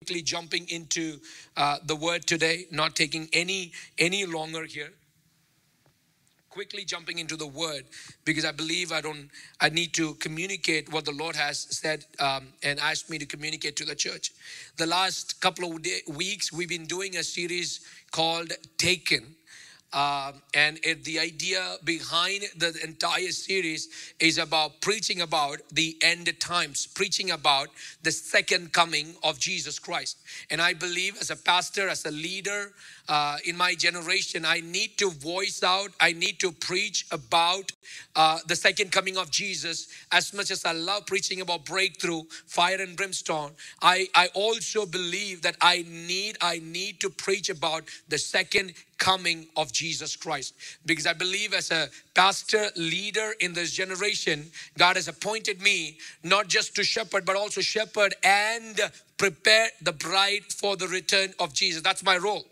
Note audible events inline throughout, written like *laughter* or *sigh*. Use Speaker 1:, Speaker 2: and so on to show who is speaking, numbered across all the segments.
Speaker 1: quickly jumping into uh, the word today, not taking any any longer here. Quickly jumping into the word because I believe I don't. I need to communicate what the Lord has said um, and asked me to communicate to the church. The last couple of day, weeks, we've been doing a series called Taken. Uh, and it, the idea behind the entire series is about preaching about the end times, preaching about the second coming of Jesus Christ. And I believe, as a pastor, as a leader uh, in my generation, I need to voice out, I need to preach about uh, the second coming of Jesus. As much as I love preaching about breakthrough, fire and brimstone, I, I also believe that I need, I need to preach about the second coming of Jesus Christ. Because I believe as a pastor, leader in this generation, God has appointed me not just to shepherd, but also shepherd and prepare the bride for the return of Jesus. That's my role.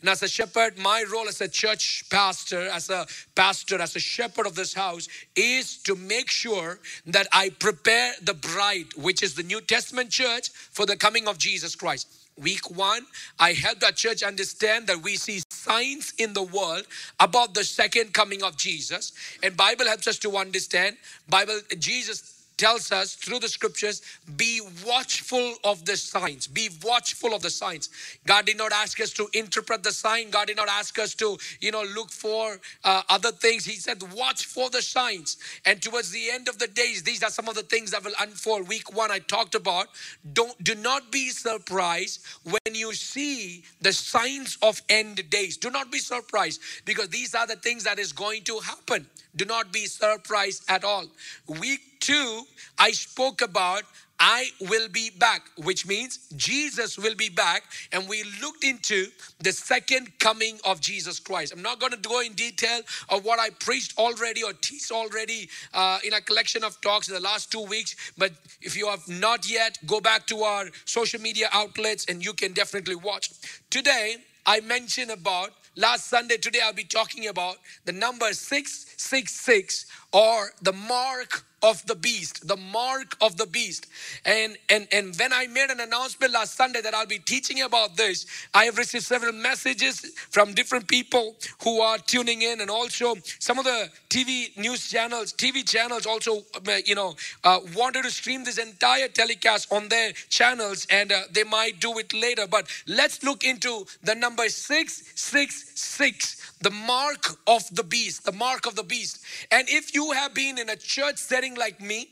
Speaker 1: And as a shepherd, my role as a church pastor, as a pastor, as a shepherd of this house, is to make sure that I prepare the bride, which is the New Testament church, for the coming of Jesus Christ. Week one, I helped our church understand that we see signs in the world about the second coming of Jesus. And Bible helps us to understand. Bible, Jesus tells us through the scriptures be watchful of the signs. Be watchful of the signs. God did not ask us to interpret the sign. God did not ask us to you know look for uh, other things. He said watch for the signs. And towards the end of the days these are some of the things that will unfold. Week one i talked about don't do not be surprised when you see the signs of end days. Do not be surprised because these are the things that is going to happen. Do not be surprised at all. Week two, I spoke about I will be back, which means Jesus will be back. And we looked into the second coming of Jesus Christ. I'm not going to go in detail of what I preached already or teach already uh, in a collection of talks in the last two weeks. But if you have not yet, go back to our social media outlets and you can definitely watch. Today, I mentioned about last Sunday, today I'll be talking about the number 666 or the mark of the beast the mark of the beast and and and when i made an announcement last sunday that i'll be teaching about this i have received several messages from different people who are tuning in and also some of the tv news channels tv channels also uh, you know uh, wanted to stream this entire telecast on their channels and uh, they might do it later but let's look into the number 666 the mark of the beast, the mark of the beast. And if you have been in a church setting like me,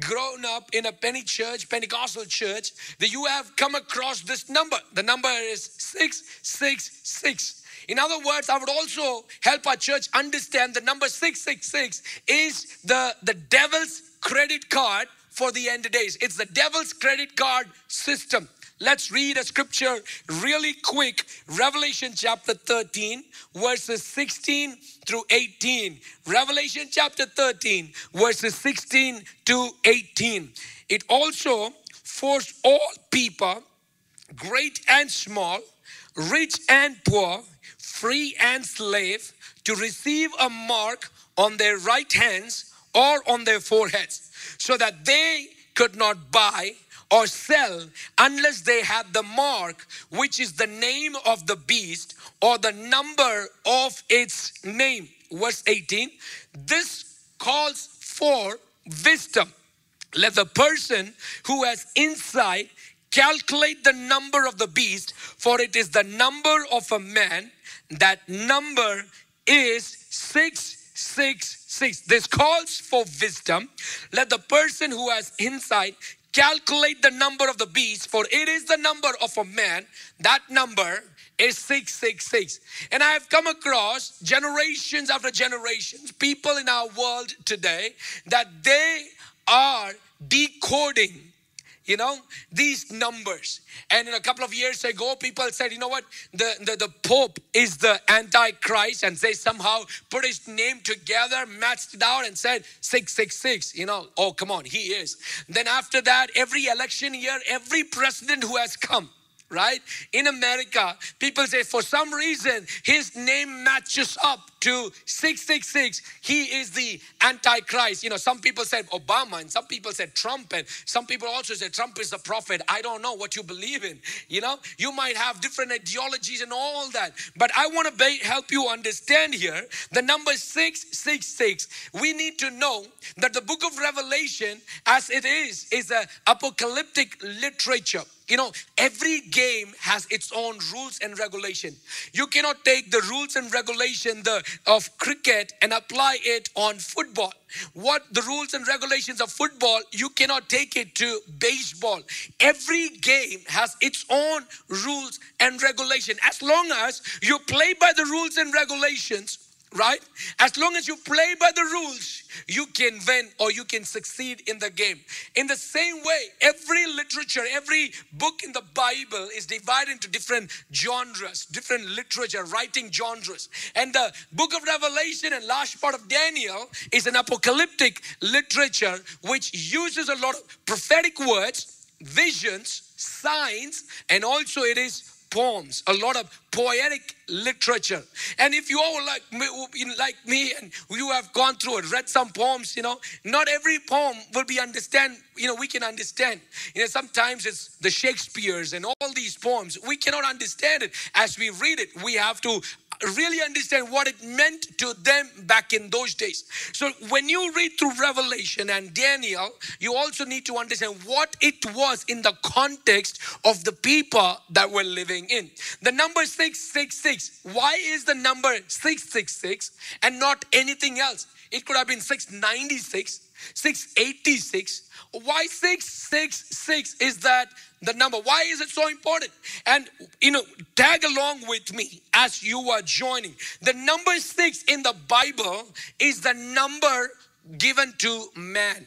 Speaker 1: grown up in a penny church, Pentecostal church, that you have come across this number. The number is 666. In other words, I would also help our church understand the number 666 is the, the devil's credit card for the end days. It's the devil's credit card system. Let's read a scripture really quick. Revelation chapter 13, verses 16 through 18. Revelation chapter 13, verses 16 to 18. It also forced all people, great and small, rich and poor, free and slave, to receive a mark on their right hands or on their foreheads, so that they could not buy or sell unless they have the mark, which is the name of the beast or the number of its name. Verse 18 this calls for wisdom. Let the person who has insight calculate the number of the beast, for it is the number of a man. That number is 666. This calls for wisdom. Let the person who has insight calculate the number of the beast, for it is the number of a man. That number is 666. And I have come across generations after generations, people in our world today, that they are decoding you know these numbers. And in a couple of years ago people said you know what? The, the, the pope is the antichrist. And they somehow put his name together matched it out and said 666 you know oh come on he is. Then after that every election year every president who has come right in america people say for some reason his name matches up to 666, he is the Antichrist. You know, some people said Obama and some people said Trump, and some people also said Trump is the prophet. I don't know what you believe in. You know, you might have different ideologies and all that. But I want to help you understand here the number 666. We need to know that the book of Revelation, as it is, is an apocalyptic literature. You know, every game has its own rules and regulation. You cannot take the rules and regulation the, of cricket and apply it on football. What the rules and regulations of football, you cannot take it to baseball. Every game has its own rules and regulation. As long as you play by the rules and regulations, right? As long as you play by the rules, you can win or you can succeed in the game. In the same way, every literature, every book in the Bible is divided into different genres, different literature, writing genres. And the book of Revelation and last part of Daniel is an apocalyptic literature which uses a lot of prophetic words, visions, signs, and also it is poems, a lot of poetic literature. And if you all like me, like me and you have gone through it, read some poems, you know, not every poem will be understand, you know, we can understand. You know, sometimes it's the Shakespeare's and all these poems. We cannot understand it as we read it. We have to really understand what it meant to them back in those days. So when you read through Revelation and Daniel, you also need to understand what it was in the context of the people that were living in. The number 666, why is the number 666 and not anything else? It could have been 696, 686. Why 666 is that the number. Why is it so important? And you know, tag along with me as you are joining. The number six in the Bible is the number given to man.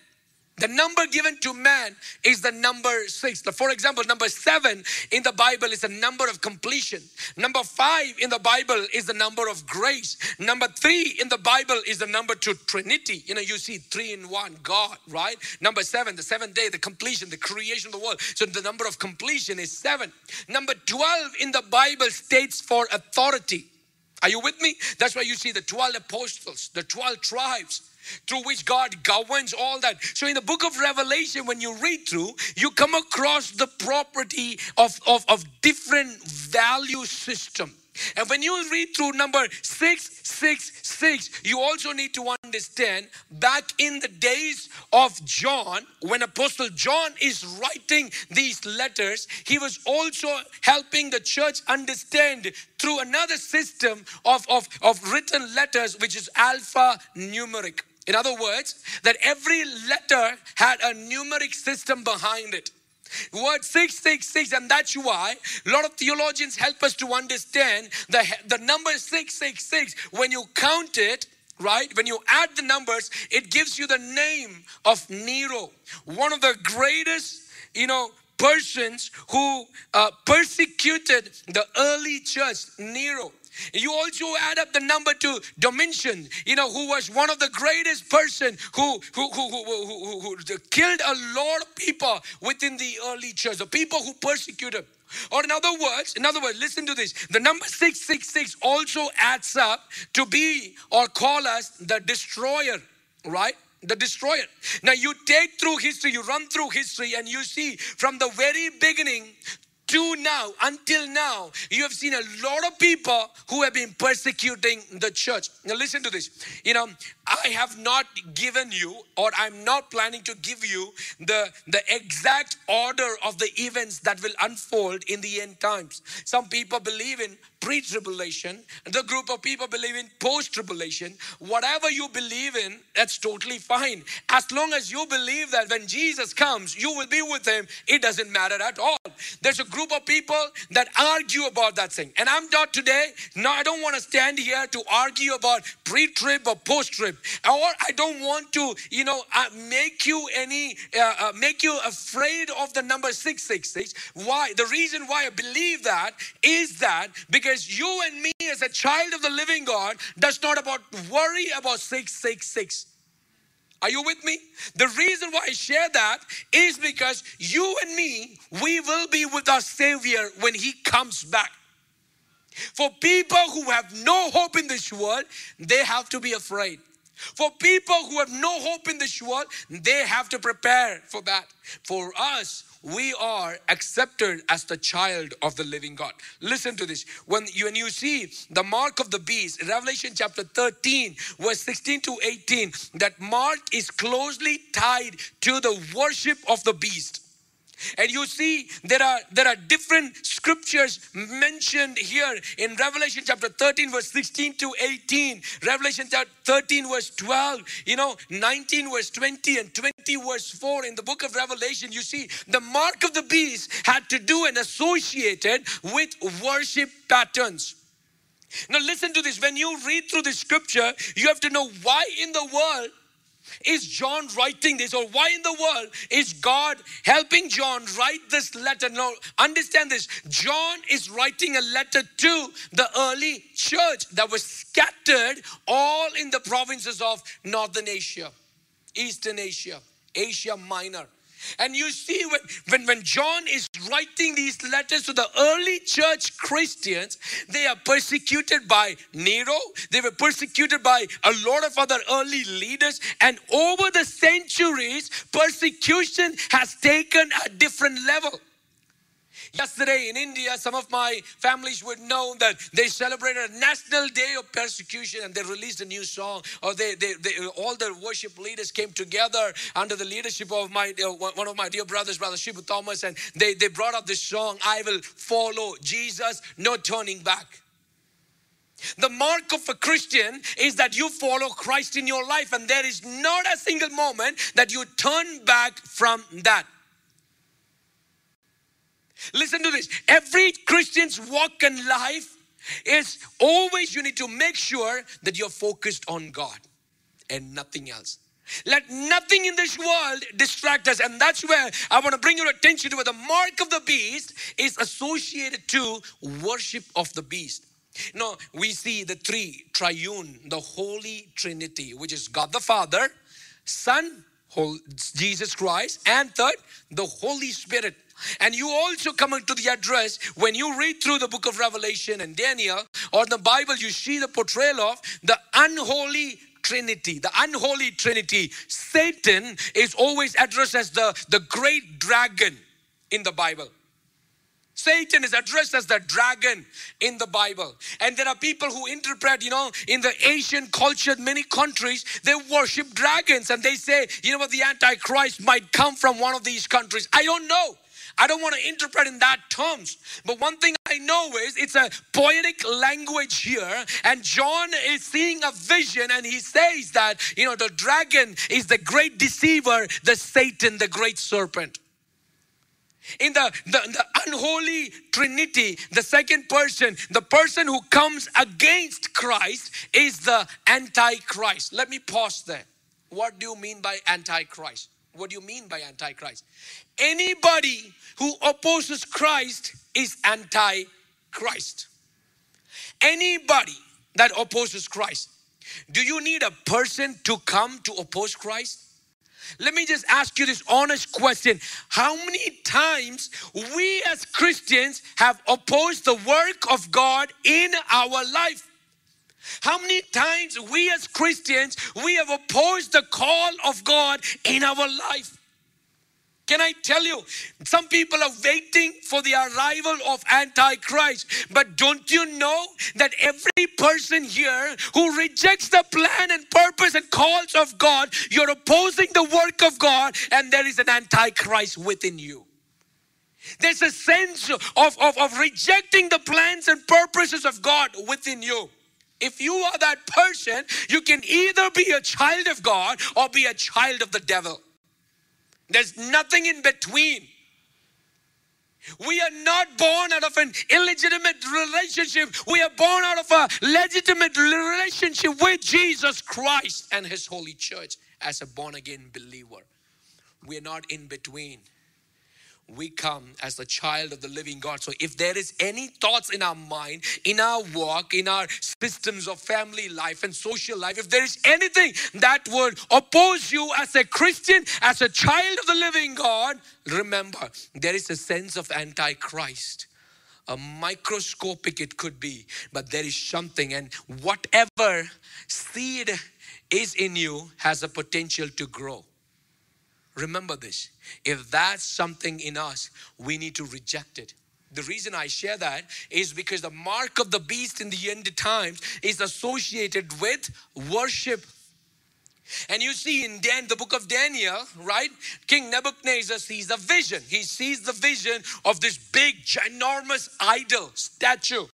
Speaker 1: The number given to man is the number six. For example, number seven in the Bible is the number of completion. Number five in the Bible is the number of grace. Number three in the Bible is the number to Trinity. You know, you see three in one God, right? Number seven, the seventh day, the completion, the creation of the world. So the number of completion is seven. Number 12 in the Bible states for authority. Are you with me? That's why you see the 12 apostles, the 12 tribes through which God governs all that. So in the book of Revelation, when you read through, you come across the property of, of, of different value system. And when you read through number 666, you also need to understand back in the days of John, when Apostle John is writing these letters, he was also helping the church understand through another system of, of, of written letters, which is alpha numeric. In other words, that every letter had a numeric system behind it. Word 666, and that's why a lot of theologians help us to understand the, the number 666. When you count it, right, when you add the numbers, it gives you the name of Nero, one of the greatest, you know, persons who uh, persecuted the early church, Nero. You also add up the number to Domitian, you know, who was one of the greatest person who who, who, who, who, killed a lot of people within the early church, the people who persecuted. Or in other words, in other words, listen to this. The number 666 also adds up to be or call us the destroyer, right? the destroyer. Now you take through history, you run through history, and you see from the very beginning to now, until now, you have seen a lot of people who have been persecuting the church. Now, listen to this. You know, I have not given you, or I'm not planning to give you, the, the exact order of the events that will unfold in the end times. Some people believe in pre tribulation, the group of people believe in post tribulation. Whatever you believe in, that's totally fine. As long as you believe that when Jesus comes, you will be with him, it doesn't matter at all. There's a group of people that argue about that thing. And I'm not today, no, I don't want to stand here to argue about pre trip or post trip. Or I don't want to, you know, uh, make you any, uh, uh, make you afraid of the number 666. Why? The reason why I believe that is that because you and me as a child of the living God does not about worry about 666. Are you with me? The reason why I share that is because you and me, we will be with our Savior when He comes back. For people who have no hope in this world, they have to be afraid. For people who have no hope in this world, they have to prepare for that. For us, we are accepted as the child of the living God. Listen to this. When you, when you see the mark of the beast, Revelation chapter 13, verse 16 to 18, that mark is closely tied to the worship of the beast. And you see, there are there are different scriptures mentioned here in Revelation chapter 13, verse 16 to 18, Revelation chapter 13, verse 12, you know, 19, verse 20, and 20, verse 4 in the book of Revelation. You see, the mark of the beast had to do and associated with worship patterns. Now, listen to this. When you read through the scripture, you have to know why in the world is John writing this, or why in the world is God helping John write this letter? Now, understand this John is writing a letter to the early church that was scattered all in the provinces of Northern Asia, Eastern Asia, Asia Minor. And you see, when, when, when John is writing these letters to the early church Christians, they are persecuted by Nero, they were persecuted by a lot of other early leaders, and over the centuries, persecution has taken a different level. Yesterday in India, some of my families would know that they celebrated a national day of persecution and they released a new song. Or they, they, they all the worship leaders came together under the leadership of my uh, one of my dear brothers, Brother Shibu Thomas, and they, they brought up this song, I will follow Jesus, no turning back. The mark of a Christian is that you follow Christ in your life, and there is not a single moment that you turn back from that. Listen to this. Every Christian's walk in life is always you need to make sure that you're focused on God and nothing else. Let nothing in this world distract us. And that's where I want to bring your attention to where the mark of the beast is associated to worship of the beast. No, we see the three triune, the Holy Trinity, which is God the Father, Son, Jesus Christ, and third, the Holy Spirit. And you also come into the address when you read through the book of Revelation and Daniel or the Bible, you see the portrayal of the unholy Trinity, the unholy Trinity. Satan is always addressed as the, the great dragon in the Bible. Satan is addressed as the dragon in the Bible. And there are people who interpret, you know, in the Asian culture, many countries, they worship dragons and they say, you know what, the Antichrist might come from one of these countries. I don't know. I don't want to interpret in that terms. But one thing I know is it's a poetic language here. And John is seeing a vision and he says that, you know, the dragon is the great deceiver, the Satan, the great serpent. In the, the, the, unholy trinity, the second person, the person who comes against Christ is the antichrist. Let me pause there. What do you mean by antichrist? What do you mean by antichrist? Anybody who opposes Christ is anti Christ. Anybody that opposes Christ. Do you need a person to come to oppose Christ? Let me just ask you this honest question. How many times we as Christians have opposed the work of God in our life? How many times we as Christians we have opposed the call of God in our life? Can I tell you, some people are waiting for the arrival of Antichrist. But don't you know that every person here who rejects the plan and purpose and calls of God, you're opposing the work of God, and there is an Antichrist within you. There's a sense of, of, of rejecting the plans and purposes of God within you. If you are that person, you can either be a child of God or be a child of the devil. There's nothing in between. We are not born out of an illegitimate relationship. We are born out of a legitimate relationship with Jesus Christ and His holy church as a born again believer. We are not in between we come as the child of the living God. So if there is any thoughts in our mind, in our walk, in our systems of family life and social life, if there is anything that would oppose you as a Christian, as a child of the living God, remember there is a sense of antichrist a microscopic it could be, but there is something, and whatever seed is in you has a potential to grow. Remember this. If that's something in us, we need to reject it. The reason I share that is because the mark of the beast in the end times is associated with worship. And you see in Dan, the book of Daniel, right? King Nebuchadnezzar sees a vision. He sees the vision of this big, ginormous idol statue.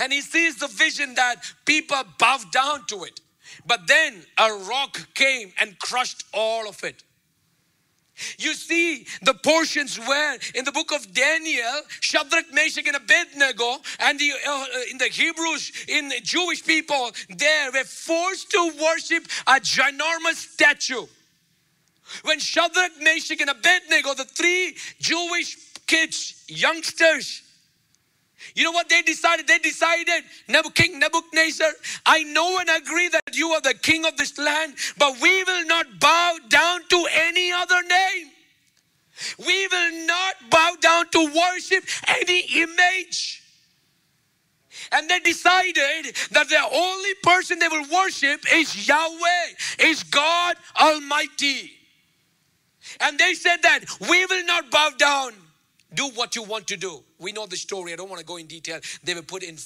Speaker 1: And he sees the vision that people bow down to it. But then a rock came and crushed all of it. You see the portions where in the book of Daniel, Shadrach, Meshach, and Abednego, and the, uh, in the Hebrews, in the Jewish people, there were forced to worship a ginormous statue. When Shadrach, Meshach, and Abednego, the three Jewish kids, youngsters, you know what they decided? They decided, King Nebuchadnezzar, I know and agree that you are the king of this land, but we will not bow down to any other name. We will not bow down to worship any image. And they decided that the only person they will worship is Yahweh, is God Almighty. And they said that we will not bow down do what you want to do. We know the story. I don't want to go in detail. They were put in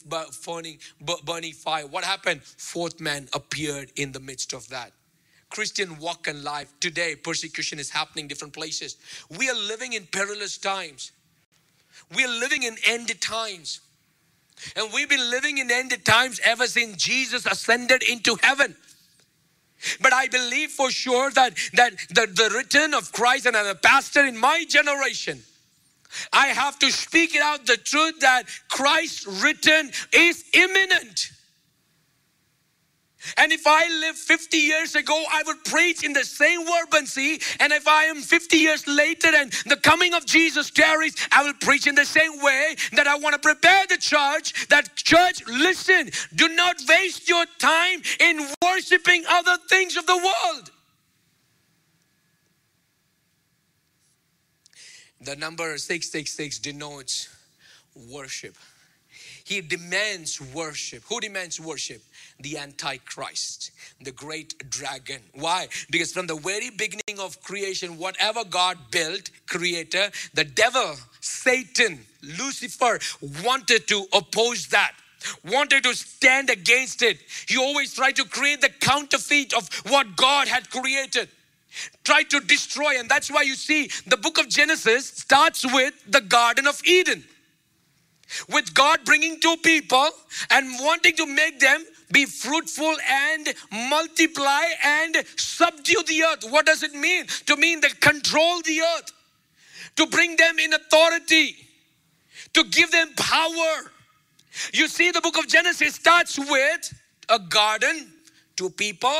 Speaker 1: burning, burning fire. What happened? Fourth man appeared in the midst of that. Christian walk and life. Today, persecution is happening different places. We are living in perilous times. We are living in end times. And we've been living in end times ever since Jesus ascended into heaven. But I believe for sure that, that the, the return of Christ, and I'm a pastor in my generation, I have to speak it out the truth that Christ's return is imminent. And if I lived 50 years ago, I would preach in the same verbancy. And if I am 50 years later and the coming of Jesus tarries, I will preach in the same way that I want to prepare the church. That church, listen, do not waste your time in worshiping other things of the world. The number 666 denotes worship. He demands worship. Who demands worship? The Antichrist, the great dragon. Why? Because from the very beginning of creation, whatever God built, creator, the devil, Satan, Lucifer wanted to oppose that wanted to stand against it. He always tried to create the counterfeit of what God had created tried to destroy. And that's why you see the book of Genesis starts with the Garden of Eden. With God bringing two people and wanting to make them be fruitful and multiply and subdue the earth. What does it mean? To mean that control the earth, to bring them in authority, to give them power. You see, the book of Genesis starts with a garden, two people,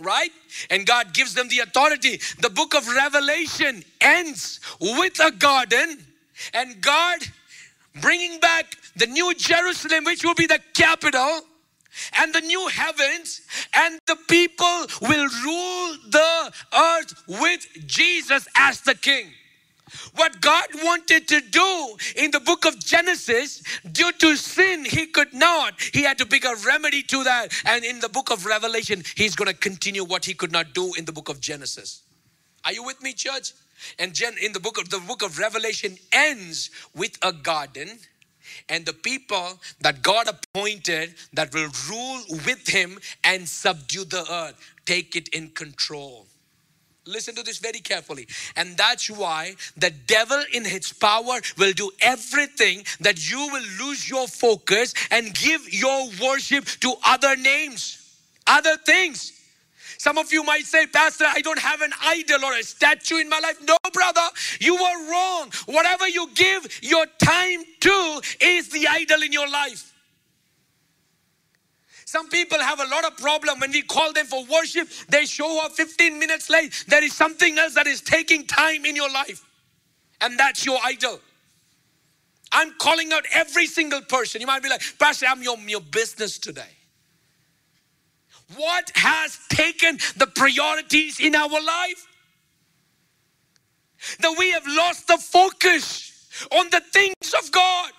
Speaker 1: right? And God gives them the authority. The book of Revelation ends with a garden and God bringing back the new Jerusalem, which will be the capital. And the new heavens, and the people will rule the earth with Jesus as the king. What God wanted to do in the book of Genesis, due to sin, He could not. He had to pick a remedy to that. And in the book of Revelation, He's going to continue what He could not do in the book of Genesis. Are you with me, church? And in the book of the book of Revelation ends with a garden and the people that God appointed that will rule with him and subdue the earth, take it in control. Listen to this very carefully. And that's why the devil, in his power, will do everything that you will lose your focus and give your worship to other names, other things. Some of you might say, Pastor, I don't have an idol or a statue in my life. No, brother, you are wrong. Whatever you give your time to is the idol in your life. Some people have a lot of problem when we call them for worship, they show up 15 minutes late. There is something else that is taking time in your life, and that's your idol. I'm calling out every single person. You might be like, Pastor, I'm your, your business today. What has taken the priorities in our life? That we have lost the focus on the things of God.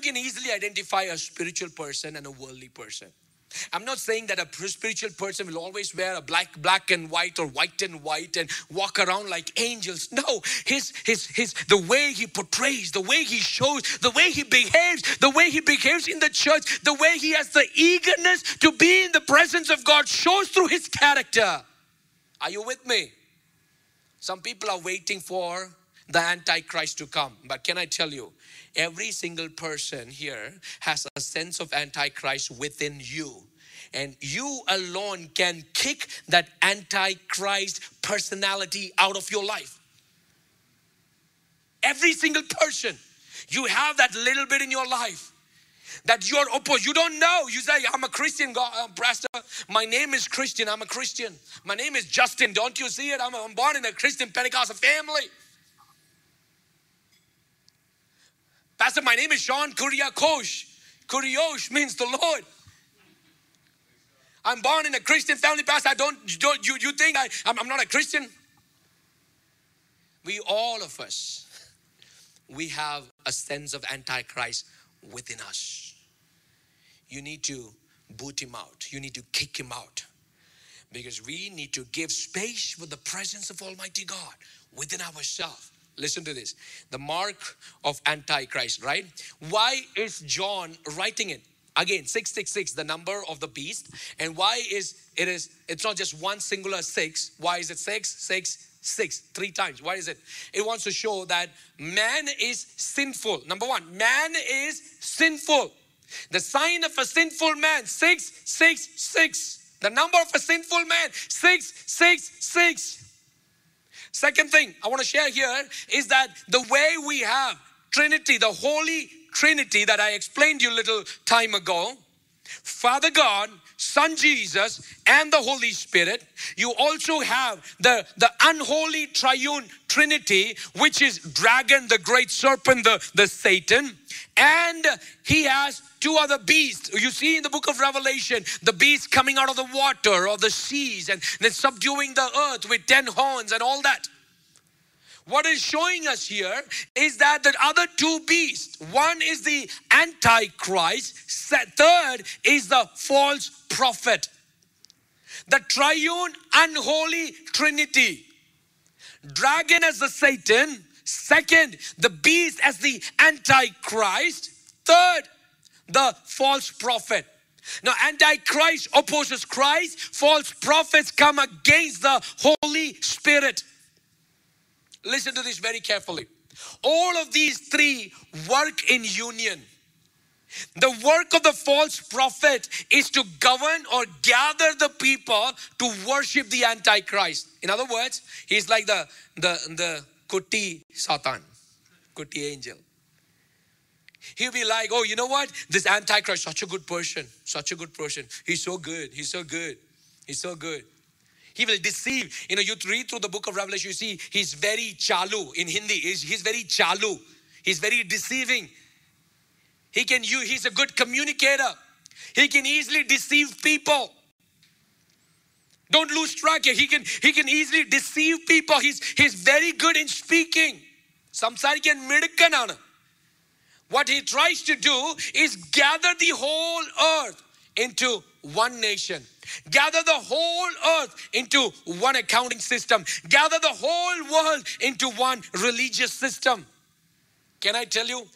Speaker 1: Can easily identify a spiritual person and a worldly person. I'm not saying that a spiritual person will always wear a black, black and white or white and white and walk around like angels. No, his, his, his, the way he portrays, the way he shows, the way he behaves, the way he behaves in the church, the way he has the eagerness to be in the presence of God shows through his character. Are you with me? Some people are waiting for the Antichrist to come. But can I tell you, every single person here has a sense of Antichrist within you. And you alone can kick that Antichrist personality out of your life. Every single person, you have that little bit in your life that you're opposed. You don't know. You say, I'm a Christian, God, uh, Pastor. My name is Christian. I'm a Christian. My name is Justin. Don't you see it? I'm, I'm born in a Christian Pentecostal family. Pastor, my name is Sean Kuriakose. Kurios means the Lord. I'm born in a Christian family, Pastor. I don't, you, don't, you, you think I, I'm, I'm not a Christian? We, all of us, we have a sense of Antichrist within us. You need to boot him out, you need to kick him out because we need to give space for the presence of Almighty God within ourselves. Listen to this the mark of Antichrist, right? Why is John writing it? Again, 666, the number of the beast. And why is it is it's not just one singular six. Why is it six, six, six, three times? Why is it? It wants to show that man is sinful. Number one, man is sinful. The sign of a sinful man, six, six, six. The number of a sinful man, six, six, six. Second thing I want to share here is that the way we have Trinity, the Holy Trinity that I explained you a little time ago, Father God, Son Jesus, and the Holy Spirit. You also have the, the unholy triune Trinity, which is dragon, the great serpent, the, the Satan. And he has two other beasts. You see in the book of Revelation, the beast coming out of the water or the seas and then subduing the earth with ten horns and all that. What is showing us here is that the other two beasts, one is the Antichrist, third is the false prophet. The triune unholy trinity. Dragon as the Satan, second, the beast as the Antichrist, third, the false prophet. Now, Antichrist opposes Christ, false prophets come against the Holy Spirit. Listen to this very carefully. All of these three work in union. The work of the false prophet is to govern or gather the people to worship the Antichrist. In other words, he's like the the the kuti Satan, kuti angel. He'll be like, oh, you know what? This Antichrist, such a good person, such a good person. He's so good. He's so good. He's so good. He will deceive. You know, you read through the book of Revelation, you see he's very chalu in Hindi. He's, he's very chalu. He's very deceiving. He can you he's a good communicator. He can easily deceive people. Don't lose track here. He can he can easily deceive people. He's he's very good in speaking. സംസാരിക്കാൻ മിടുക്കനാണ് What he tries to do is gather the whole earth into one nation. Gather the whole earth into one accounting system. Gather the whole world into one religious system. Can I tell you?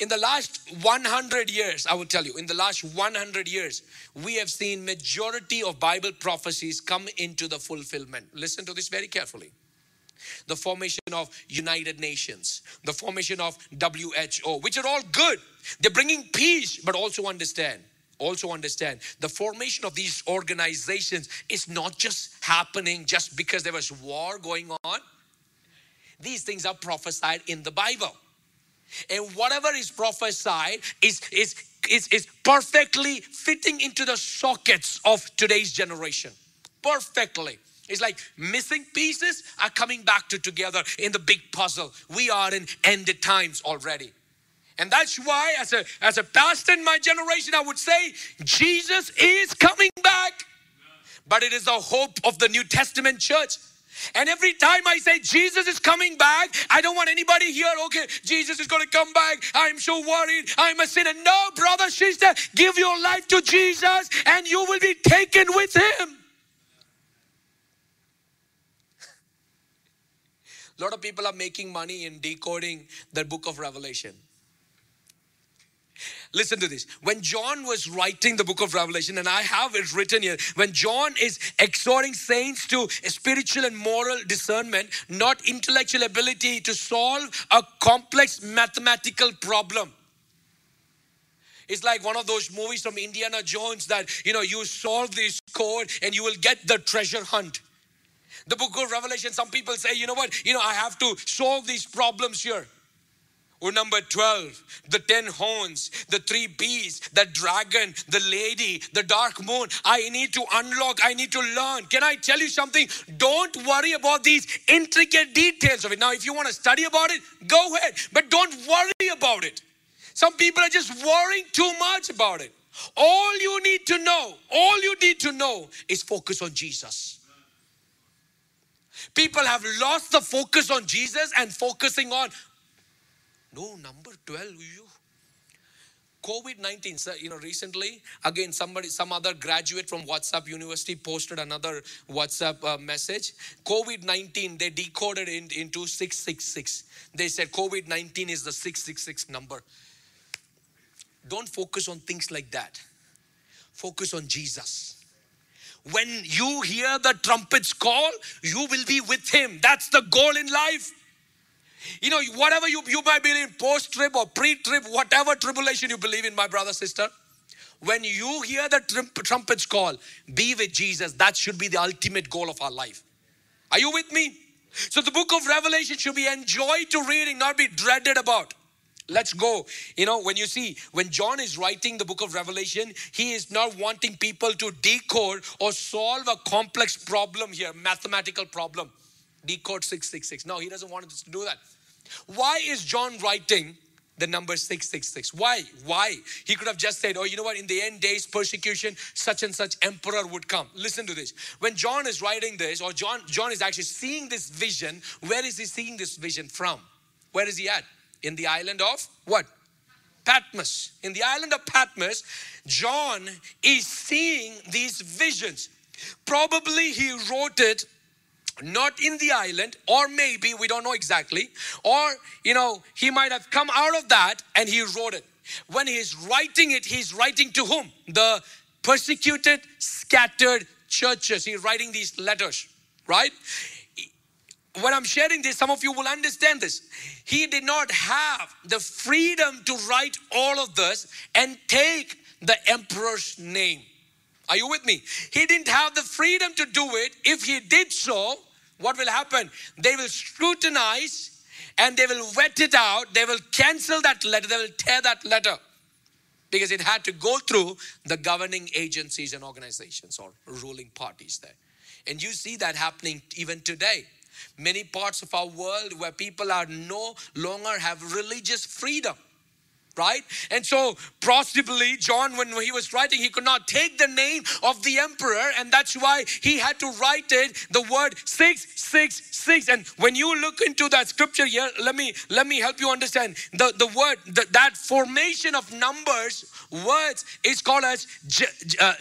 Speaker 1: In the last 100 years, I will tell you, in the last 100 years, we have seen majority of Bible prophecies come into the fulfillment. Listen to this very carefully the formation of United Nations, the formation of WHO, which are all good. They're bringing peace, but also understand, also understand the formation of these organizations is not just happening just because there was war going on. These things are prophesied in the Bible. And whatever is prophesied is, is, is, is perfectly fitting into the sockets of today's generation. Perfectly. It's like missing pieces are coming back to together in the big puzzle. We are in ended times already. And that's why, as a, as a pastor in my generation, I would say Jesus is coming back. But it is the hope of the New Testament church. And every time I say Jesus is coming back, I don't want anybody here, okay, Jesus is going to come back. I'm so worried. I'm a sinner. No, brother, sister, give your life to Jesus and you will be taken with him. A *laughs* lot of people are making money in decoding the book of Revelation. Listen to this. When John was writing the book of Revelation, and I have it written here, when John is exhorting saints to spiritual and moral discernment, not intellectual ability to solve a complex mathematical problem. It's like one of those movies from Indiana Jones that, you know, you solve this code and you will get the treasure hunt. The book of Revelation, some people say, you know what, you know, I have to solve these problems here. Or number 12, the 10 horns, the three beasts, the dragon, the lady, the dark moon. I need to unlock, I need to learn. Can I tell you something? Don't worry about these intricate details of it. Now, if you want to study about it, go ahead, but don't worry about it. Some people are just worrying too much about it. All you need to know, all you need to know is focus on Jesus. People have lost the focus on Jesus and focusing on no, number 12, you. COVID 19, you know, recently, again, somebody, some other graduate from WhatsApp University posted another WhatsApp uh, message. COVID 19, they decoded it into 666. They said COVID 19 is the 666 number. Don't focus on things like that, focus on Jesus. When you hear the trumpets call, you will be with him. That's the goal in life. You know, whatever you, you might believe in post trib or pre trib, whatever tribulation you believe in, my brother, sister, when you hear the trumpets call, be with Jesus. That should be the ultimate goal of our life. Are you with me? So the book of Revelation should be enjoyed to reading, not be dreaded about. Let's go. You know, when you see, when John is writing the book of Revelation, he is not wanting people to decode or solve a complex problem here, mathematical problem decode 666. No, he doesn't want us to do that. Why is John writing the number 666? Why? Why? He could have just said, oh, you know what, in the end days, persecution, such and such emperor would come. Listen to this. When John is writing this, or John, John is actually seeing this vision, where is he seeing this vision from? Where is he at? In the island of what? Patmos. In the island of Patmos, John is seeing these visions. Probably he wrote it not in the island, or maybe we don't know exactly, or you know, he might have come out of that and he wrote it. When he's writing it, he's writing to whom? The persecuted, scattered churches. He's writing these letters, right? When I'm sharing this, some of you will understand this. He did not have the freedom to write all of this and take the emperor's name. Are you with me? He didn't have the freedom to do it. If he did so, what will happen? They will scrutinize and they will vet it out. They will cancel that letter. They will tear that letter because it had to go through the governing agencies and organizations or ruling parties there. And you see that happening even today. Many parts of our world where people are no longer have religious freedom right? And so, possibly, John, when he was writing, he could not take the name of the emperor, and that's why he had to write it the word 666. And when you look into that scripture here, let me let me help you understand the, the word the, that formation of numbers words is called as ge, uh,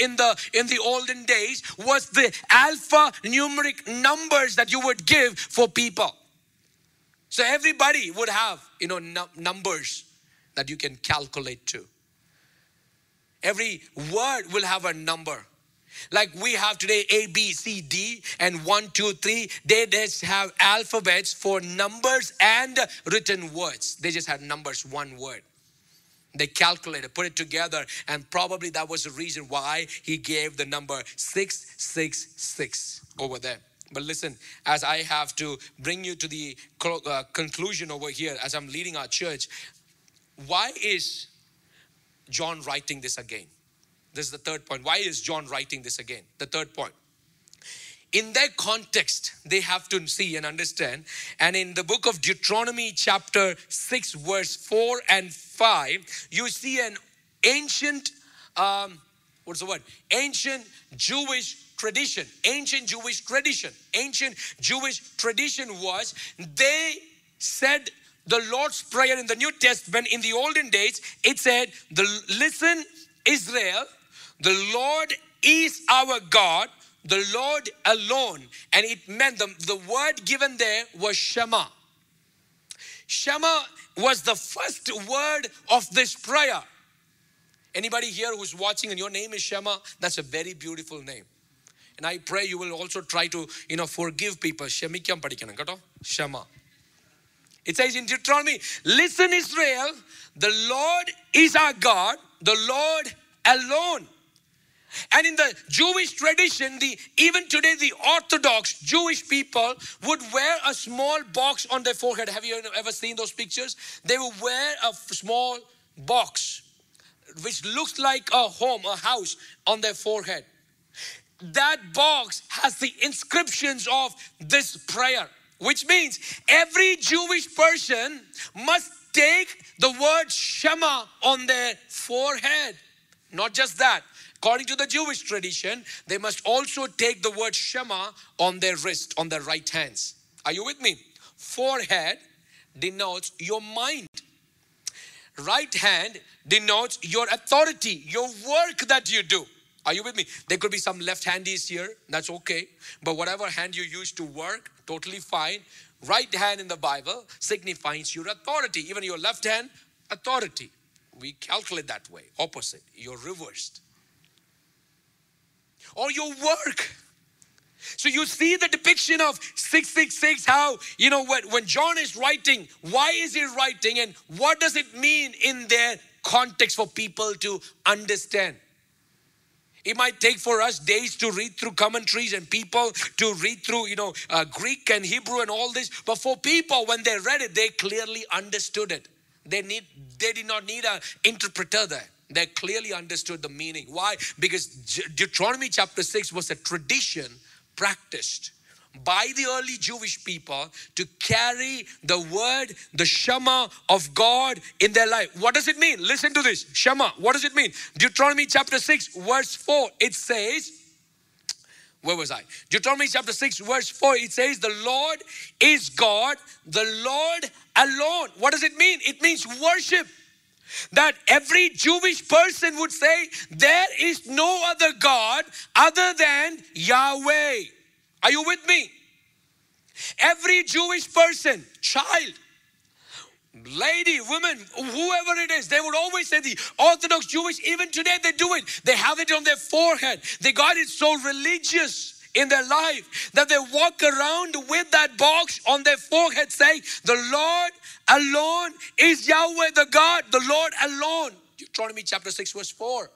Speaker 1: in the in the olden days was the alpha numeric numbers that you would give for people. So everybody would have, you know, numbers that you can calculate to. Every word will have a number. Like we have today A, B, C, D, and one, two, three. They just have alphabets for numbers and written words. They just had numbers, one word. They calculated, put it together, and probably that was the reason why he gave the number 666 over there. But listen, as I have to bring you to the uh, conclusion over here, as I'm leading our church, why is John writing this again? This is the third point. Why is John writing this again? The third point. In their context, they have to see and understand. And in the book of Deuteronomy, chapter 6, verse 4 and 5, you see an ancient, um, what's the word? Ancient Jewish tradition, ancient Jewish tradition, ancient Jewish tradition was they said the Lord's Prayer in the New Testament in the olden days, it said, the, Listen, Israel, the Lord is our God, the Lord alone. And it meant the, the word given there was Shema. Shema was the first word of this prayer. Anybody here who's watching and your name is Shema, that's a very beautiful name. And I pray you will also try to, you know, forgive people. Shema. It says in Deuteronomy, listen, Israel, the Lord is our God, the Lord alone. And in the Jewish tradition, the even today, the Orthodox Jewish people would wear a small box on their forehead. Have you ever seen those pictures? They would wear a small box, which looks like a home, a house on their forehead. That box has the inscriptions of this prayer which means every Jewish person must take the word Shema on their forehead. Not just that, according to the Jewish tradition, they must also take the word Shema on their wrist, on their right hands. Are you with me? Forehead denotes your mind. Right hand denotes your authority, your work that you do. Are you with me? There could be some left handies here, that's okay. But whatever hand you use to work, totally fine. Right hand in the Bible signifies your authority. Even your left hand, authority. We calculate that way, opposite. You're reversed. Or your work. So you see the depiction of 666, how, you know, when, when John is writing, why is he writing and what does it mean in their context for people to understand? It might take for us days to read through commentaries and people to read through, you know, uh, Greek and Hebrew and all this. But for people, when they read it, they clearly understood it. They need, they did not need an interpreter there. They clearly understood the meaning. Why? Because Deuteronomy chapter 6 was a tradition practiced by the early Jewish people to carry the word, the Shema of God in their life. What does it mean? Listen to this Shema. What does it mean? Deuteronomy chapter 6, verse 4, it says, where was I? Deuteronomy chapter 6, verse 4, it says, The Lord is God, the Lord alone. What does it mean? It means worship. That every Jewish person would say, There is no other God other than Yahweh. Are you with me? Every Jewish person, child, lady, woman, whoever it is, they would always say the Orthodox Jewish, even today they do it. They have it on their forehead. They got it so religious in their life that they walk around with that box on their forehead saying, The Lord alone is Yahweh the God, the Lord alone. Deuteronomy chapter 6, verse 4.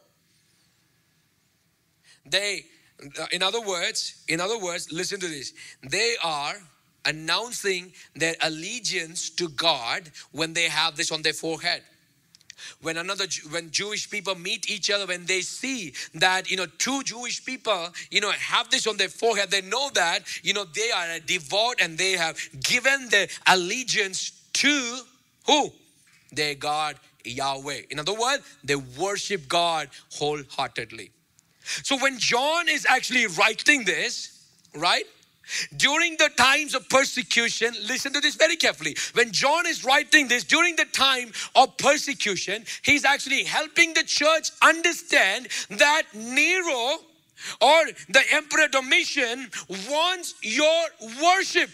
Speaker 1: They in other words, in other words, listen to this. They are announcing their allegiance to God when they have this on their forehead. When another when jewish people meet each other when they see that you know two jewish people you know have this on their forehead they know that you know they are devout and they have given their allegiance to who? Their god yahweh. In other words they worship god wholeheartedly so when John is actually writing this, right? During the times of persecution, listen to this very carefully. When John is writing this, during the time of persecution, he's actually helping the church understand that Nero or the Emperor Domitian wants your worship.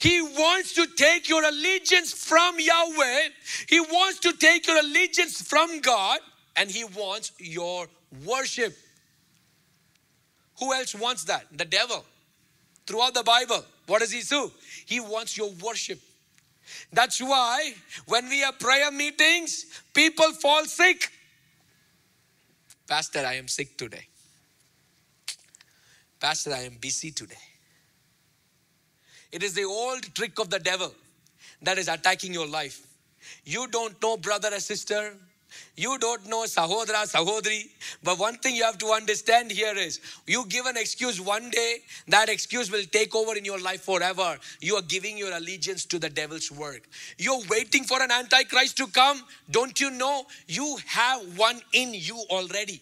Speaker 1: He wants to take your allegiance from Yahweh. He wants to take your allegiance from God and he wants your worship. Who else wants that? The devil. Throughout the Bible, what does he do? He wants your worship. That's why when we have prayer meetings, people fall sick. Pastor, I am sick today. Pastor, I am busy today. It is the old trick of the devil that is attacking your life. You don't know, brother or sister, you don't know Sahodra, Sahodri. But one thing you have to understand here is you give an excuse one day, that excuse will take over in your life forever. You are giving your allegiance to the devil's work. You're waiting for an antichrist to come. Don't you know? You have one in you already.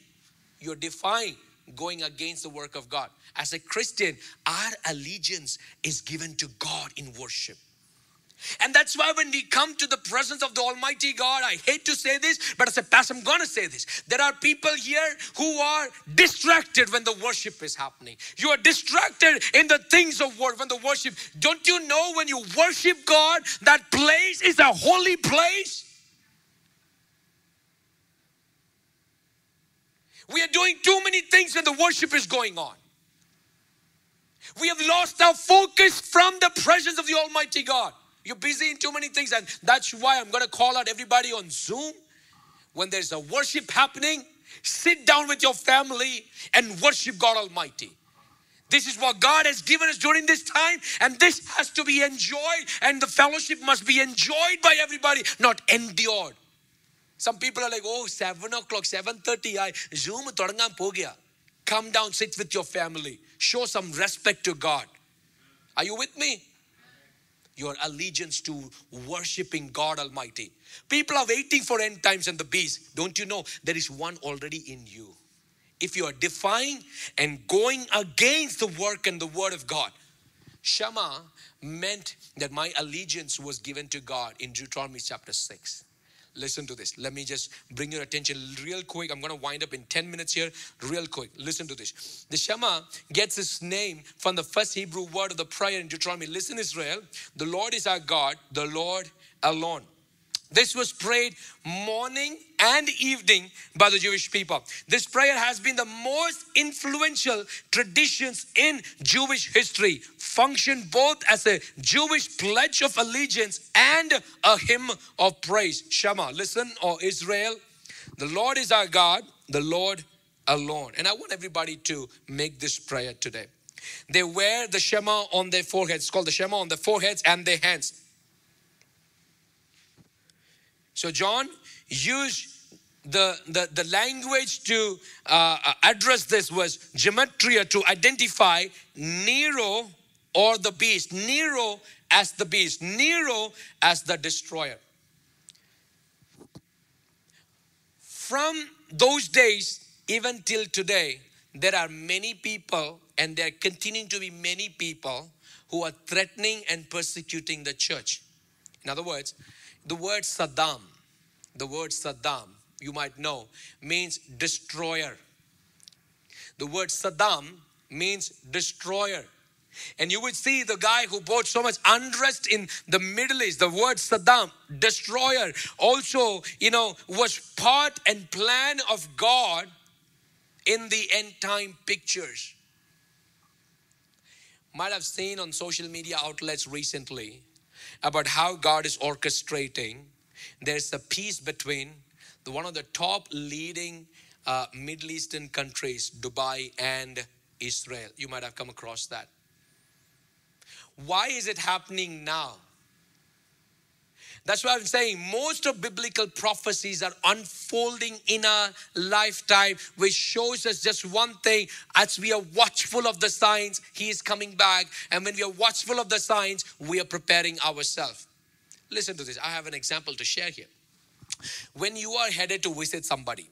Speaker 1: You're defying going against the work of God. As a Christian, our allegiance is given to God in worship. And that's why when we come to the presence of the Almighty God, I hate to say this, but as a pastor, I'm gonna say this. There are people here who are distracted when the worship is happening. You are distracted in the things of worship, when the worship. Don't you know when you worship God, that place is a holy place? We are doing too many things when the worship is going on. We have lost our focus from the presence of the Almighty God. You're busy in too many things, and that's why I'm going to call out everybody on Zoom. When there's a worship happening, sit down with your family and worship God Almighty. This is what God has given us during this time, and this has to be enjoyed, and the fellowship must be enjoyed by everybody, not endured. Some people are like, oh, 7 o'clock, 7.30, I Zoom தொடங்காம போகியா. Come down, sit with your family. Show some respect to God. Are you with me? Your allegiance to worshiping God Almighty. People are waiting for end times and the beast. Don't you know there is one already in you? If you are defying and going against the work and the word of God, Shema meant that my allegiance was given to God in Deuteronomy chapter 6. Listen to this. Let me just bring your attention real quick. I'm going to wind up in 10 minutes here, real quick. Listen to this. The Shema gets its name from the first Hebrew word of the prayer in Deuteronomy. Listen, Israel, the Lord is our God, the Lord alone. This was prayed morning and evening by the Jewish people. This prayer has been the most influential traditions in Jewish history, function both as a Jewish pledge of allegiance and a hymn of praise. Shema, listen, O Israel, the Lord is our God, the Lord alone. And I want everybody to make this prayer today. They wear the Shema on their foreheads, it's called the Shema on their foreheads and their hands. So John used the, the, the language to uh, address this was gematria to identify Nero or the beast. Nero as the beast, Nero as the destroyer. From those days, even till today, there are many people, and there continuing to be many people who are threatening and persecuting the church. In other words, the word Saddam, the word Saddam, you might know, means destroyer. The word Saddam means destroyer. And you would see the guy who brought so much unrest in the Middle East, the word Saddam, destroyer, also, you know, was part and plan of God in the end time pictures. Might have seen on social media outlets recently about how God is orchestrating. There's a peace between the, one of the top leading uh, Middle Eastern countries, Dubai and Israel. You might have come across that. Why is it happening now? That's why I'm saying most of biblical prophecies are unfolding in our lifetime, which shows us just one thing as we are watchful of the signs, He is coming back. And when we are watchful of the signs, we are preparing ourselves. Listen to this. I have an example to share here. When you are headed to visit somebody,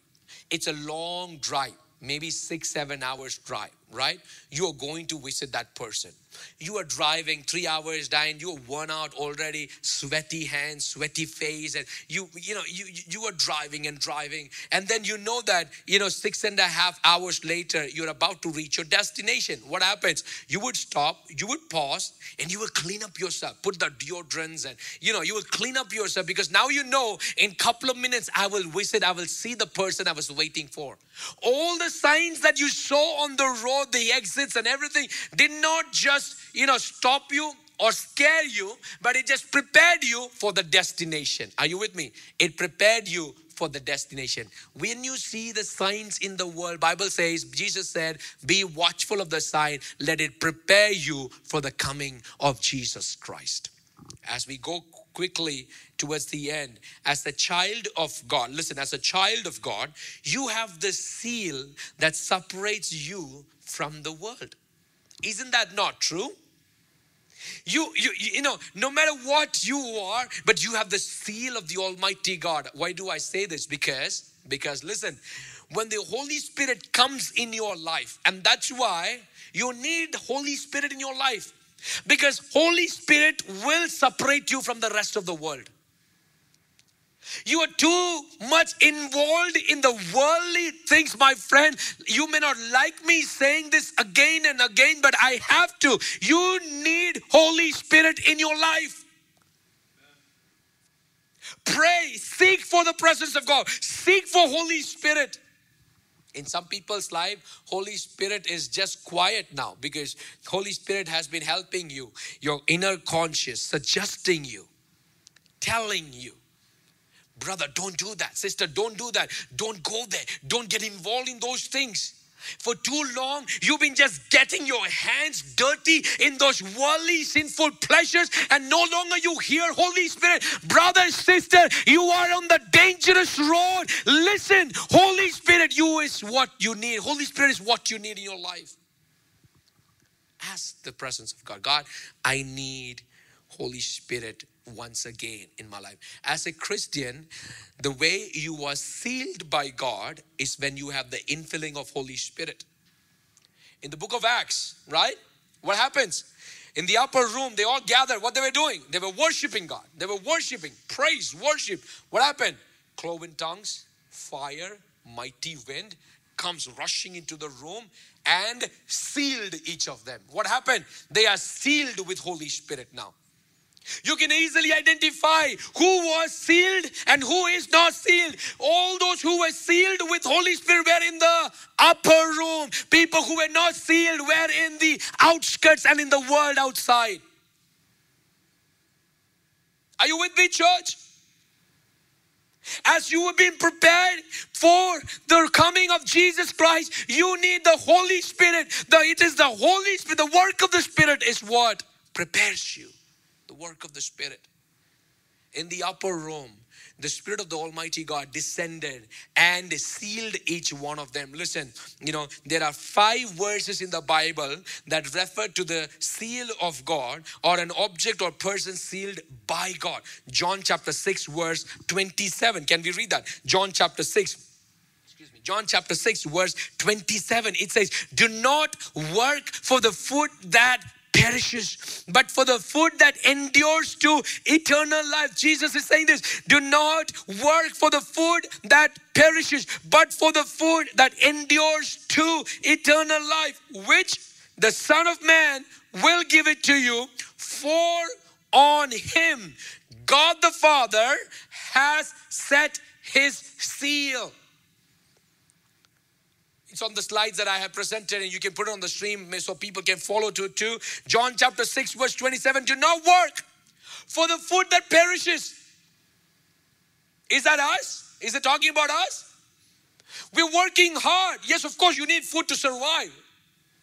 Speaker 1: it's a long drive, maybe six, seven hours drive, right? You are going to visit that person. You are driving three hours dying. you're worn out already sweaty hands sweaty face and you you know you you are driving and driving. And then you know that you know six and a half hours later you're about to reach your destination. What happens? You would stop you would pause and you will clean up yourself. Put the deodorants and you know you will clean up yourself because now you know in couple of minutes i will visit i will see the person i was waiting for. All the signs that you saw on the road the exits and everything did not just you know, stop you or scare you, but it just prepared you for the destination. Are you with me? It prepared you for the destination. When you see the signs in the world, Bible says, Jesus said, be watchful of the sign, let it prepare you for the coming of Jesus Christ. As we go quickly towards the end, as a child of God, listen, as a child of God, you have the seal that separates you from the world. Isn't that not true? You, you, you know, no matter what you are, but you have the seal of the Almighty God. Why do I say this? Because, because listen, when the Holy Spirit comes in your life. And that's why you need Holy Spirit in your life. Because Holy Spirit will separate you from the rest of the world. You are too much involved in the worldly things, my friend. You may not like me saying this again and again, but I have to. You need Holy Spirit in your life. Pray, seek for the presence of God, seek for Holy Spirit. In some people's life, Holy Spirit is just quiet now because Holy Spirit has been helping you, your inner conscience, suggesting you, telling you Brother, don't do that. Sister, don't do that. Don't go there. Don't get involved in those things. For too long, you've been just getting your hands dirty in those worldly, sinful pleasures, and no longer you hear Holy Spirit. Brother, sister, you are on the dangerous road. Listen, Holy Spirit, you is what you need. Holy Spirit is what you need in your life. Ask the presence of God. God, I need Holy Spirit once again in my life. As a Christian, the way you are sealed by God is when you have the infilling of Holy Spirit. In the book of Acts, right? What happens? In the upper room, they all gathered. What they were doing? They were worshiping God. They were worshiping, praise, worship. What happened? Cloven tongues, fire, mighty wind comes rushing into the room and sealed each of them. What happened? They are sealed with Holy Spirit now. You can easily identify who was sealed and who is not sealed. All those who were sealed with Holy Spirit were in the upper room. People who were not sealed were in the outskirts and in the world outside. Are you with me, church? As you have been prepared for the coming of Jesus Christ, you need the Holy Spirit. The, it is the Holy Spirit, the work of the Spirit is what prepares you work of the Spirit. In the upper room, the Spirit of the Almighty God descended and sealed each one of them. Listen, you know, there are five verses in the Bible that refer to the seal of God or an object or person sealed by God. John chapter 6, verse 27. Can we read that? John chapter 6. John chapter 6, verse 27, it says, Do not work for the food that perishes, but for the food that endures to eternal life. Jesus is saying this do not work for the food that perishes, but for the food that endures to eternal life, which the Son of Man will give it to you. For on him God the Father has set his seal. It's on the slides that I have presented, and you can put it on the stream eh, so people can follow to it too. John chapter 6, verse 27 Do not work for the food that perishes. Is that us? Is it talking about us? We're working hard. Yes, of course, you need food to survive,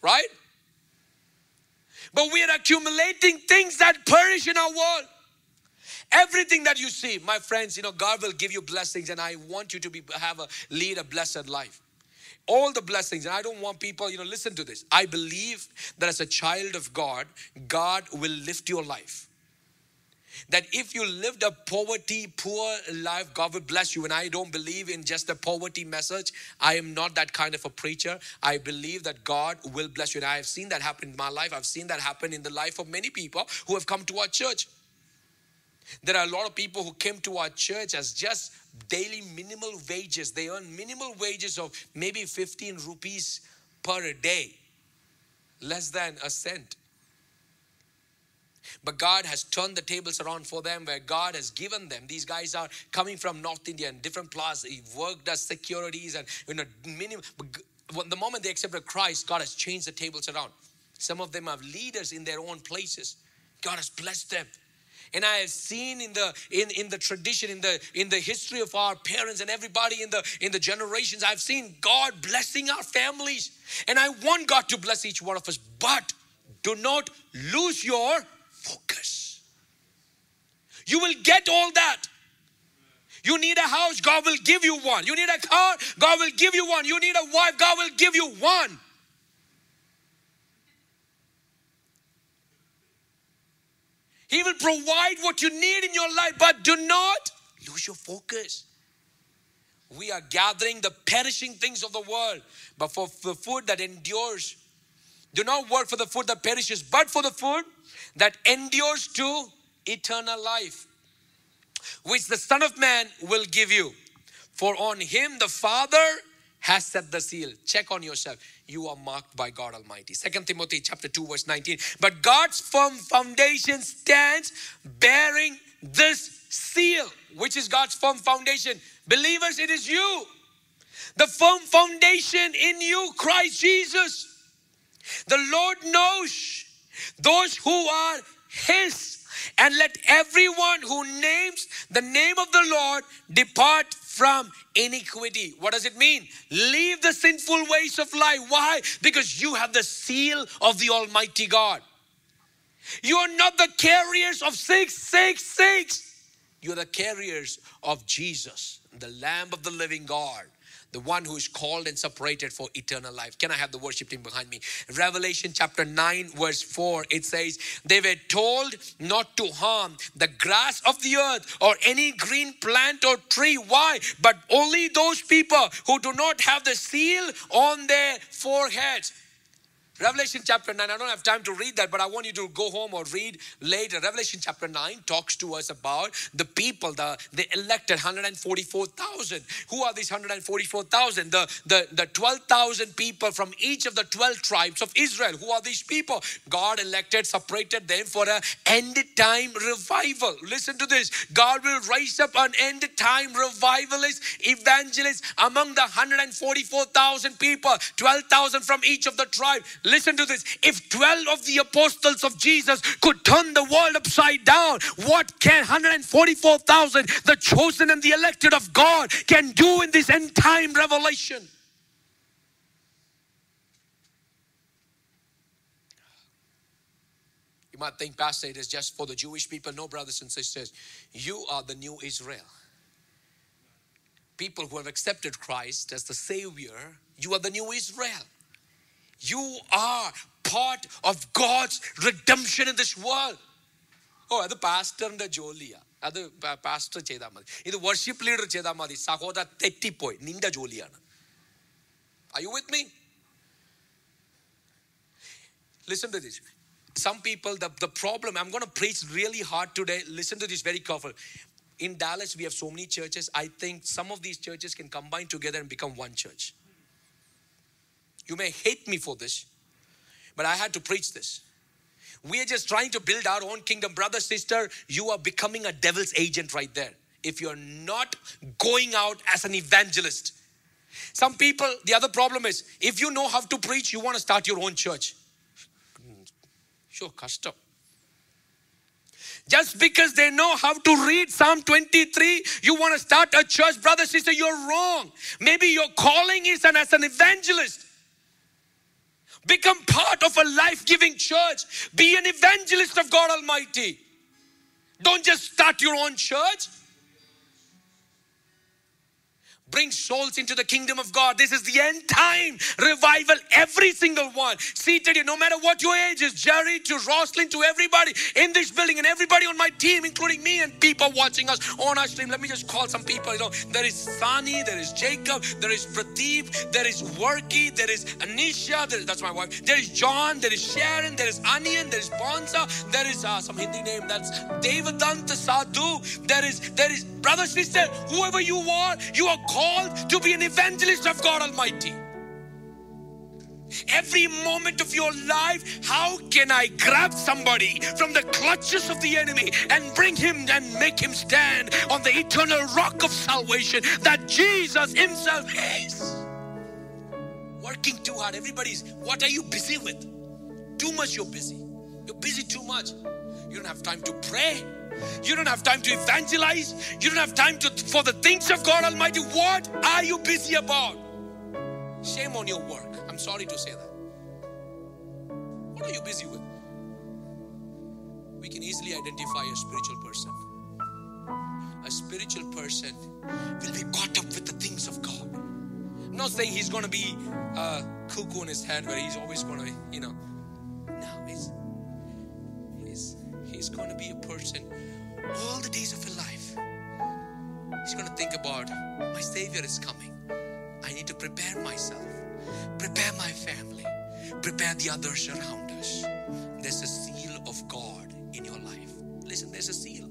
Speaker 1: right? But we are accumulating things that perish in our world. Everything that you see, my friends, you know, God will give you blessings, and I want you to be have a lead a blessed life all the blessings. And I don't want people, you know, listen to this. I believe that as a child of God, God will lift your life. That if you lived a poverty, poor life, God will bless you. And I don't believe in just a poverty message. I am not that kind of a preacher. I believe that God will bless you. And I have seen that happen in my life. I've seen that happen in the life of many people who have come to our church. There are a lot of people who came to our church as just daily minimal wages. They earn minimal wages of maybe 15 rupees per day, less than a cent. But God has turned the tables around for them where God has given them. These guys are coming from North India and different places. He worked as securities and you know minimum. But The moment they accepted Christ, God has changed the tables around. Some of them have leaders in their own places. God has blessed them and i have seen in the in, in the tradition in the in the history of our parents and everybody in the in the generations i've seen god blessing our families and i want god to bless each one of us but do not lose your focus you will get all that you need a house, God will give you one. You need a car, God will give you one. You need a wife, God will give you one. He will provide what you need in your life, but do not lose your focus. We are gathering the perishing things of the world, but for the food that endures. Do not work for the food that perishes, but for the food that endures to eternal life, which the Son of Man will give you. For on him the Father has set the seal. Check on yourself. You are marked by God Almighty. Second Timothy chapter 2, verse 19. But God's firm foundation stands bearing this seal, which is God's firm foundation. Believers, it is you. The firm foundation in you, Christ Jesus. The Lord knows those who are His. And let everyone who names the name of the Lord depart from iniquity. What does it mean? Leave the sinful ways of life. Why? Because you have the seal of the Almighty God. You are not the carriers of 666. You're the carriers of Jesus, the Lamb of the living God the one who is called and separated for eternal life. Can I have the worship team behind me? Revelation chapter 9, verse 4, it says, They were told not to harm the grass of the earth or any green plant or tree. Why? But only those people who do not have the seal on their foreheads. Revelation chapter 9, I don't have time to read that, but I want you to go home or read later. Revelation chapter 9 talks to us about the people, the, the elected 144,000. Who are these 144,000? The, the, the 12,000 people from each of the 12 tribes of Israel. Who are these people? God elected, separated them for an end time revival. Listen to this God will raise up an end time revivalist, evangelist among the 144,000 people, 12,000 from each of the tribes Listen to this. If 12 of the apostles of Jesus could turn the world upside down, what can 144,000, the chosen and the elected of God, can do in this end time revelation? You might think, Pastor, it is just for the Jewish people. No, brothers and sisters, you are the new Israel. People who have accepted Christ as the Savior, you are the new Israel. You are part of God's redemption in this world. ഓ അത് പാസ്റ്ററിന്റെ ജോലിയാ അത് pastor ചെയ്താൽ മതി ഇത് worship leader ചെയ്താൽ മതി സഹോദര തെറ്റിപ്പോയി നിന്റെ ജോലിയാണ് Are you with me? Listen to this. Some people, the, the problem, I'm going to preach really hard today. Listen to this very careful. In Dallas, we have so many churches. I think some of these churches can combine together and become one church. You may hate me for this, but I had to preach this. We are just trying to build our own kingdom. Brother, sister, you are becoming a devil's agent right there. If you're not going out as an evangelist, some people, the other problem is if you know how to preach, you want to start your own church. Hmm, sure, custom. Just because they know how to read Psalm 23, you want to start a church, brother, sister, you're wrong. Maybe your calling is an, as an evangelist. Become part of a life giving church. Be an evangelist of God Almighty. Don't just start your own church bring souls into the kingdom of God. This is the end time revival. Every single one seated here, no matter what your age is, Jerry to Roslyn to everybody in this building and everybody on my team, including me and people watching us on our stream. Let me just call some people. You know, there is Sani, there is Jacob, there is Pradeep, there is Worky, there is Anisha, there that's my wife. There is John, there is Sharon, there is Anian, there is Bonza, there is uh, some Hindi name that's Devadanta Sadhu. There is there is brother, sister, whoever you are, you are called to be an evangelist of God Almighty. Every moment of your life, how can I grab somebody from the clutches of the enemy and bring him and make him stand on the eternal rock of salvation that Jesus Himself is? Working too hard. Everybody's, what are you busy with? Too much you're busy. You're busy too much. You don't have time to pray. You don't have time to evangelize. You don't have time to, for the things of God Almighty. What are you busy about? Shame on your work. I'm sorry to say that. What are you busy with? We can easily identify a spiritual person. A spiritual person will be caught up with the things of God. I'm not saying he's going to be a cuckoo in his head where he's always going to, you know. No, he's, he's, he's going to be a person all the days of your life. He's going to think about my Savior is coming. I need to prepare myself, prepare my family, prepare the others around us. There's a seal of God in your life. Listen, there's a seal.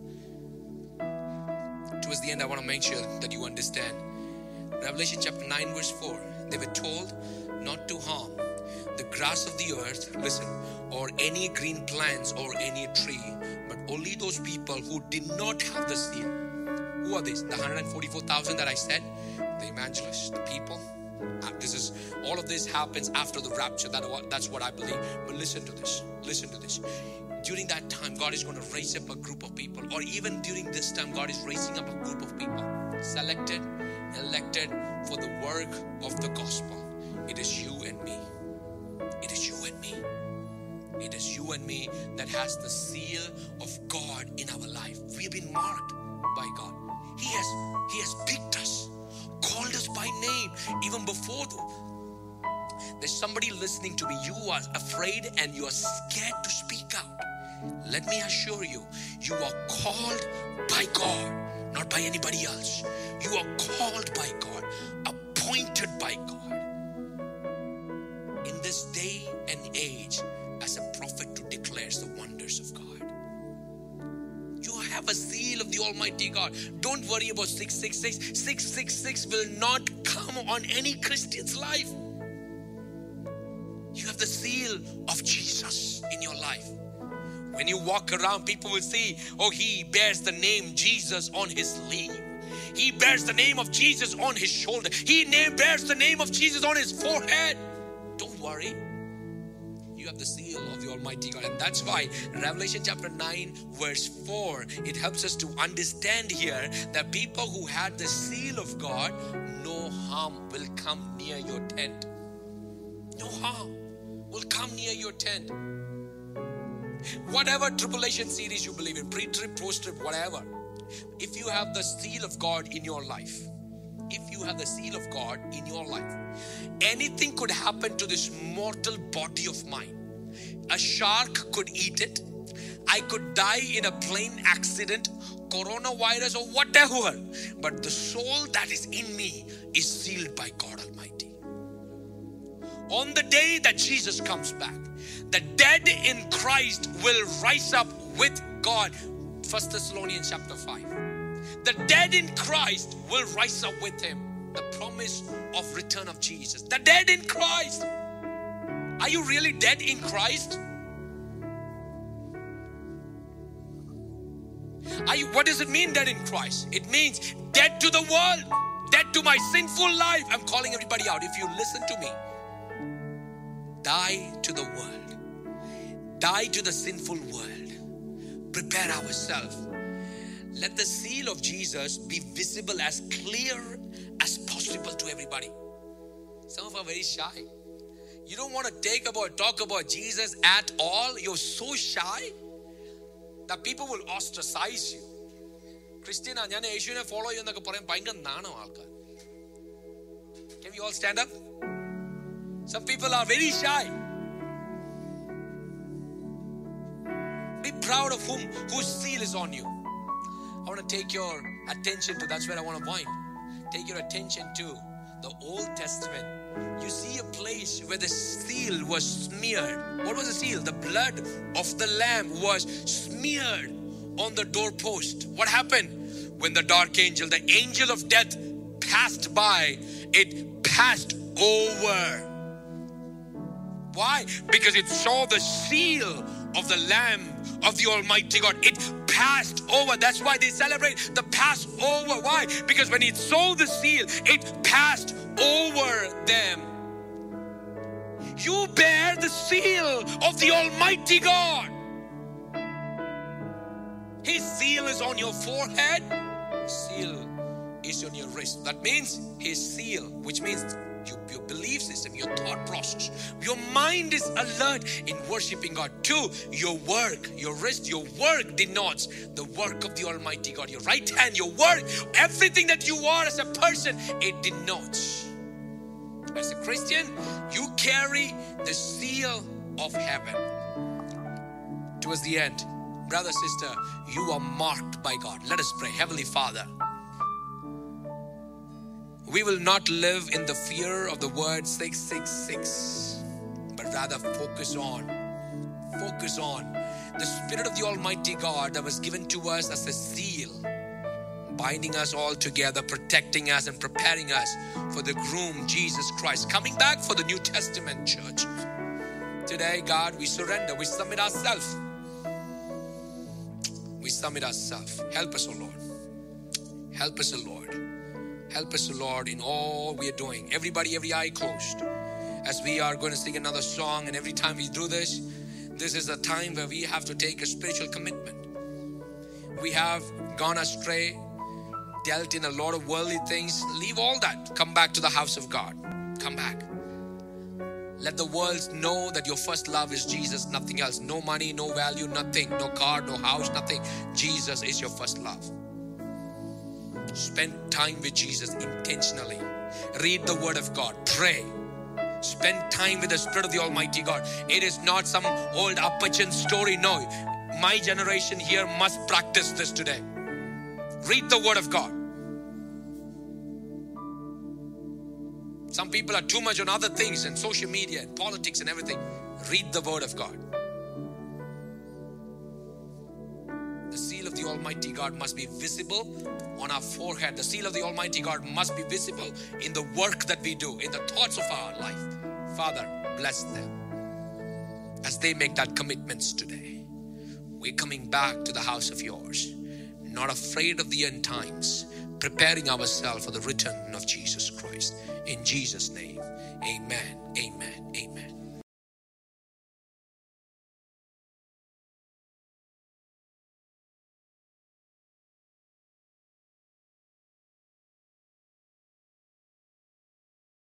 Speaker 1: Towards the end, I want to make sure that you understand. Revelation chapter 9, verse 4. They were told not to harm the grass of the earth, listen, or any green plants or any tree, only those people who did not have the seal. Who are these? The 144,000 that I said? The evangelists, the people. Uh, this is all of this happens after the rapture. That, that's what I believe. But listen to this. Listen to this. During that time, God is going to raise up a group of people, or even during this time, God is raising up a group of people selected, elected for the work of the gospel. It is you and me. It is you and me that has the seal of God in our life. We've been marked by God. He has He has picked us, called us by name, even before the, there's somebody listening to me. You are afraid and you are scared to speak out. Let me assure you, you are called by God, not by anybody else. You are called by God, appointed by God. In this day and age, have a seal of the Almighty God. Don't worry about 666. 666 will not come on any Christian's life. You have the seal of Jesus in your life. When you walk around, people will see, oh, he bears the name Jesus on his sleeve. He bears the name of Jesus on his shoulder. He name, bears the name of Jesus on his forehead. You have the seal of the Almighty God. And that's why Revelation chapter 9, verse 4, it helps us to understand here that people who had the seal of God, no harm will come near your tent. No harm will come near your tent. Whatever tribulation series you believe in, pre trip, post trip, whatever, if you have the seal of God in your life, if you have the seal of God in your life, anything could happen to this mortal body of mine. A shark could eat it. I could die in a plane accident, coronavirus, or whatever. But the soul that is in me is sealed by God Almighty. On the day that Jesus comes back, the dead in Christ will rise up with God. First Thessalonians chapter 5. The dead in Christ will rise up with him. The promise of return of Jesus. The dead in Christ. Are you really dead in Christ? You, what does it mean dead in Christ? It means dead to the world, dead to my sinful life. I'm calling everybody out. If you listen to me, die to the world, die to the sinful world, prepare ourselves. Let the seal of Jesus be visible as clear as possible to everybody. Some of are very shy. You don't want to take about talk about Jesus at all. You're so shy that people will ostracize you. ക്രിസ്ത്യനാ ഞാൻ യേശുവിനെ follow ചെയ്യുന്നൊക്കെ പറയാൻ ഭയങ്കര നാണോ ആൾക്കാർ Can we all stand up? Some people are very shy. Be proud of whom whose seal is on you. I want to take your attention to that's where I want to point. Take your attention to the Old Testament. you see a place where the seal was smeared. What was the seal? The blood of the lamb was smeared on the doorpost. What happened? When the dark angel, the angel of death, passed by, it passed over. Why? Because it saw the seal of the Lamb of the Almighty God. It passed over. That's why they celebrate the Passover. Why? Because when it saw the seal, it passed over them. You bear the seal of the Almighty God. His seal is on your forehead, seal is on your wrist. That means His seal, which means your, your belief system, your thought process, your mind is alert in worshiping God. Two, your work, your wrist, your work denotes the work of the Almighty God. Your right hand, your work, everything that you are as a person, it denotes. As a Christian, you carry the seal of heaven. Towards the end, brother, sister, you are marked by God. Let us pray. Heavenly Father, we will not live in the fear of the word 666, but rather focus on, focus on the Spirit of the Almighty God that was given to us as a seal, binding us all together, protecting us, and preparing us for the groom, Jesus Christ, coming back for the New Testament church. Today, God, we surrender, we submit ourselves. We submit ourselves. Help us, O Lord. Help us, O Lord. Help us, Lord, in all we are doing. Everybody, every eye closed. As we are going to sing another song, and every time we do this, this is a time where we have to take a spiritual commitment. We have gone astray, dealt in a lot of worldly things. Leave all that. Come back to the house of God. Come back. Let the world know that your first love is Jesus, nothing else. No money, no value, nothing. No car, no house, nothing. Jesus is your first love. Spend time with Jesus intentionally. Read the Word of God. Pray. Spend time with the Spirit of the Almighty God. It is not some old Appachan story. No. My generation here must practice this today. Read the Word of God. Some people are too much on other things and social media and politics and everything. Read the Word of God. The seal of the Almighty God must be visible on our forehead. The seal of the Almighty God must be visible in the work that we do, in the thoughts of our life. Father, bless them as they make that commitments today. We're coming back to the house of yours, not afraid of the end times, preparing ourselves for the return of Jesus Christ. In Jesus' name, amen, amen, amen.